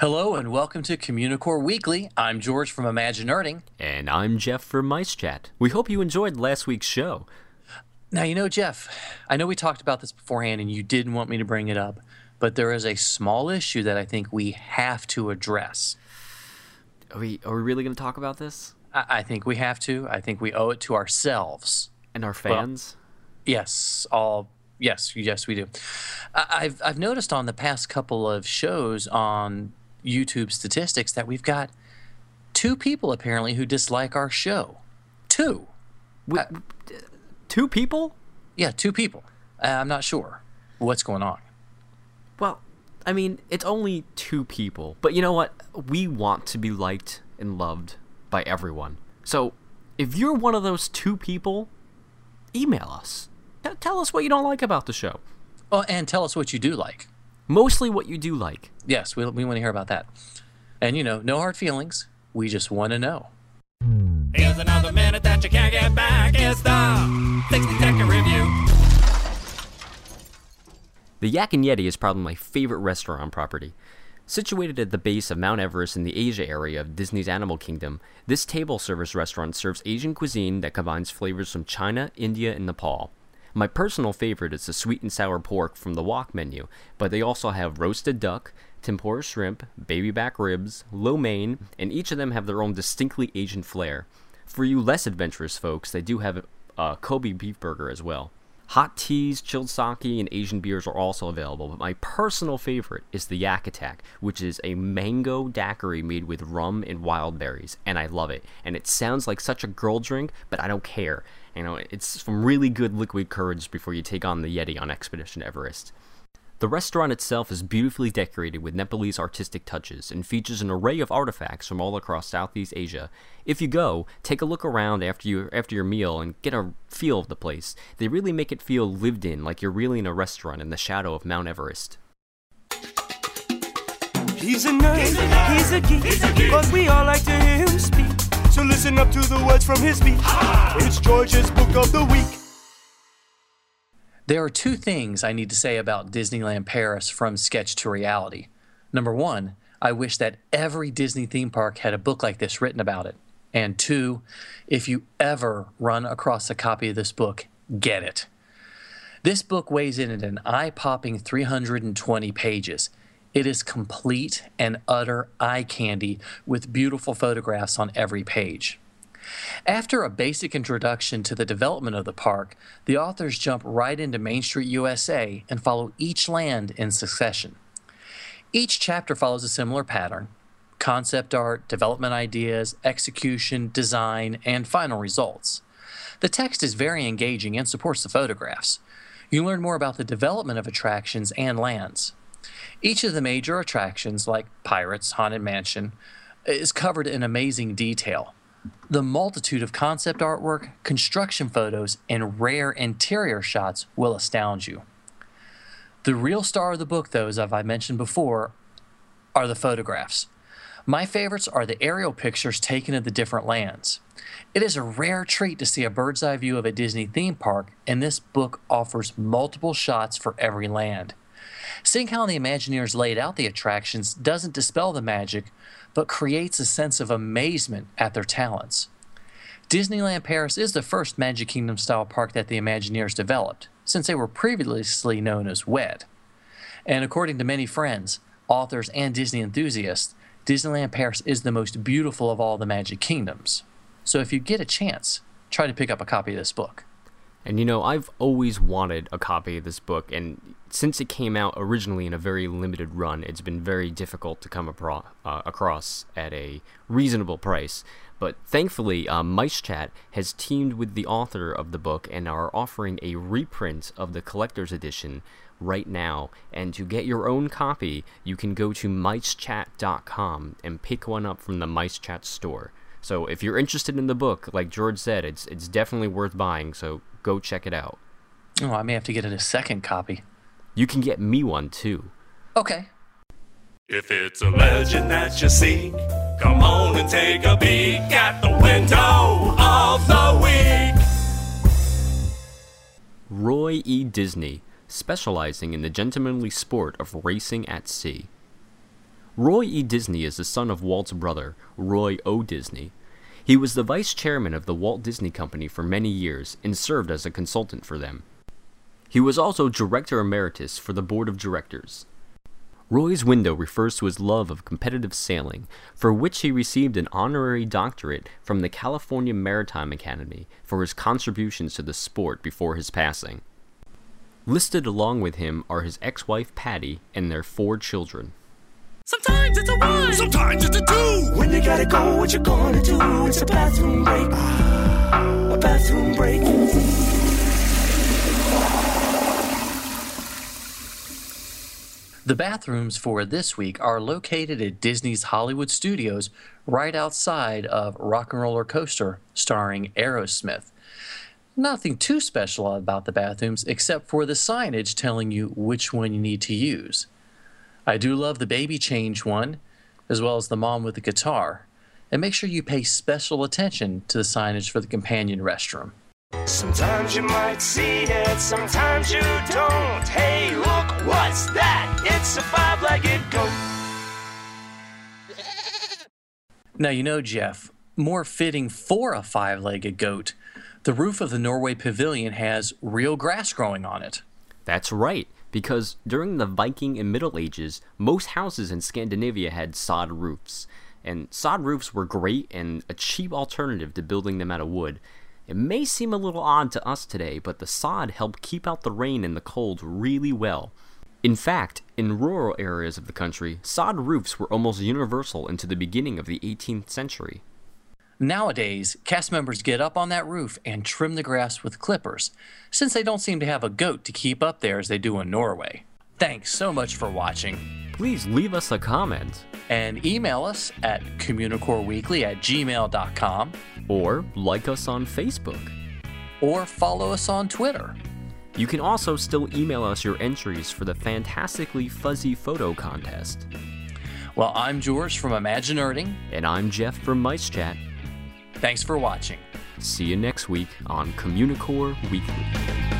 Hello and welcome to Communicore Weekly. I'm George from Imagine Nerding. And I'm Jeff from Mice Chat. We hope you enjoyed last week's show. Now, you know, Jeff, I know we talked about this beforehand and you didn't want me to bring it up, but there is a small issue that I think we have to address. Are we, are we really going to talk about this? I, I, think we have to. I think we owe it to ourselves. And our fans? Well, yes, all. Yes, yes, we do. I, I've I've noticed on the past couple of shows on YouTube statistics that we've got two people apparently who dislike our show. Two. We, uh, two people? Yeah, two people. Uh, I'm not sure what's going on. Well, I mean, it's only two people, but you know what? We want to be liked and loved by everyone. So, if you're one of those two people, email us. T- tell us what you don't like about the show. Oh, and tell us what you do like. Mostly what you do like. Yes, we, we want to hear about that. And, you know, no hard feelings. We just want to know. Here's another minute that you can't get back. It's the 60 second review. The Yak and Yeti is probably my favorite restaurant property. Situated at the base of Mount Everest in the Asia area of Disney's Animal Kingdom, this table service restaurant serves Asian cuisine that combines flavors from China, India, and Nepal. My personal favorite is the sweet and sour pork from the wok menu, but they also have roasted duck, tempura shrimp, baby back ribs, lo mein, and each of them have their own distinctly Asian flair. For you less adventurous folks, they do have a Kobe beef burger as well. Hot teas, chilled sake, and Asian beers are also available, but my personal favorite is the Yak Attack, which is a mango daiquiri made with rum and wild berries, and I love it. And it sounds like such a girl drink, but I don't care. You know, it's some really good liquid courage before you take on the Yeti on Expedition Everest. The restaurant itself is beautifully decorated with Nepalese artistic touches and features an array of artifacts from all across Southeast Asia. If you go, take a look around after you after your meal and get a feel of the place. They really make it feel lived in, like you're really in a restaurant in the shadow of Mount Everest. He's a nerd, he's a, nerd. He's a geek, he's a geek. but we all like to hear him speak. So listen up to the words from his speech. It's George's Book of the Week. There are two things I need to say about Disneyland Paris from sketch to reality. Number one, I wish that every Disney theme park had a book like this written about it. And two, if you ever run across a copy of this book, get it. This book weighs in at an eye popping 320 pages. It is complete and utter eye candy with beautiful photographs on every page. After a basic introduction to the development of the park, the authors jump right into Main Street USA and follow each land in succession. Each chapter follows a similar pattern concept art, development ideas, execution, design, and final results. The text is very engaging and supports the photographs. You learn more about the development of attractions and lands. Each of the major attractions, like Pirates, Haunted Mansion, is covered in amazing detail. The multitude of concept artwork, construction photos, and rare interior shots will astound you. The real star of the book, though, as I mentioned before, are the photographs. My favorites are the aerial pictures taken of the different lands. It is a rare treat to see a bird's eye view of a Disney theme park, and this book offers multiple shots for every land. Seeing how the Imagineers laid out the attractions doesn't dispel the magic, but creates a sense of amazement at their talents. Disneyland Paris is the first Magic Kingdom style park that the Imagineers developed, since they were previously known as WED. And according to many friends, authors, and Disney enthusiasts, Disneyland Paris is the most beautiful of all the Magic Kingdoms. So if you get a chance, try to pick up a copy of this book. And you know, I've always wanted a copy of this book, and since it came out originally in a very limited run, it's been very difficult to come apro- uh, across at a reasonable price. But thankfully, uh, Mice Chat has teamed with the author of the book and are offering a reprint of the collector's edition right now. And to get your own copy, you can go to micechat.com and pick one up from the Mice Chat store. So if you're interested in the book, like George said, it's it's definitely worth buying. So go check it out. Oh, I may have to get it a second copy. You can get me one too. Okay. If it's a legend that you seek, come on and take a peek at the window of the week. Roy E. Disney, specializing in the gentlemanly sport of racing at sea. Roy E. Disney is the son of Walt's brother, Roy O. Disney. He was the vice chairman of the Walt Disney Company for many years and served as a consultant for them. He was also director emeritus for the board of directors. Roy's window refers to his love of competitive sailing, for which he received an honorary doctorate from the California Maritime Academy for his contributions to the sport before his passing. Listed along with him are his ex wife Patty and their four children. Sometimes it's a one, sometimes it's a two. When you gotta go, what you gonna do? It's a bathroom break. A bathroom break. The bathrooms for this week are located at Disney's Hollywood Studios right outside of Rock and Roller Coaster starring Aerosmith. Nothing too special about the bathrooms except for the signage telling you which one you need to use. I do love the baby change one, as well as the mom with the guitar. And make sure you pay special attention to the signage for the companion restroom. Sometimes you might see it, sometimes you don't. Hey, look, what's that? It's a five legged goat. Now, you know, Jeff, more fitting for a five legged goat, the roof of the Norway Pavilion has real grass growing on it. That's right, because during the Viking and Middle Ages, most houses in Scandinavia had sod roofs. And sod roofs were great and a cheap alternative to building them out of wood. It may seem a little odd to us today, but the sod helped keep out the rain and the cold really well. In fact, in rural areas of the country, sod roofs were almost universal into the beginning of the 18th century. Nowadays, cast members get up on that roof and trim the grass with clippers, since they don't seem to have a goat to keep up there as they do in Norway. Thanks so much for watching, Please leave us a comment and email us at communicoreweekly at gmail.com or like us on Facebook. or follow us on Twitter. You can also still email us your entries for the fantastically fuzzy photo contest. Well, I'm George from Imagine Nerding. And I'm Jeff from Mice Chat. Thanks for watching. See you next week on Communicore Weekly.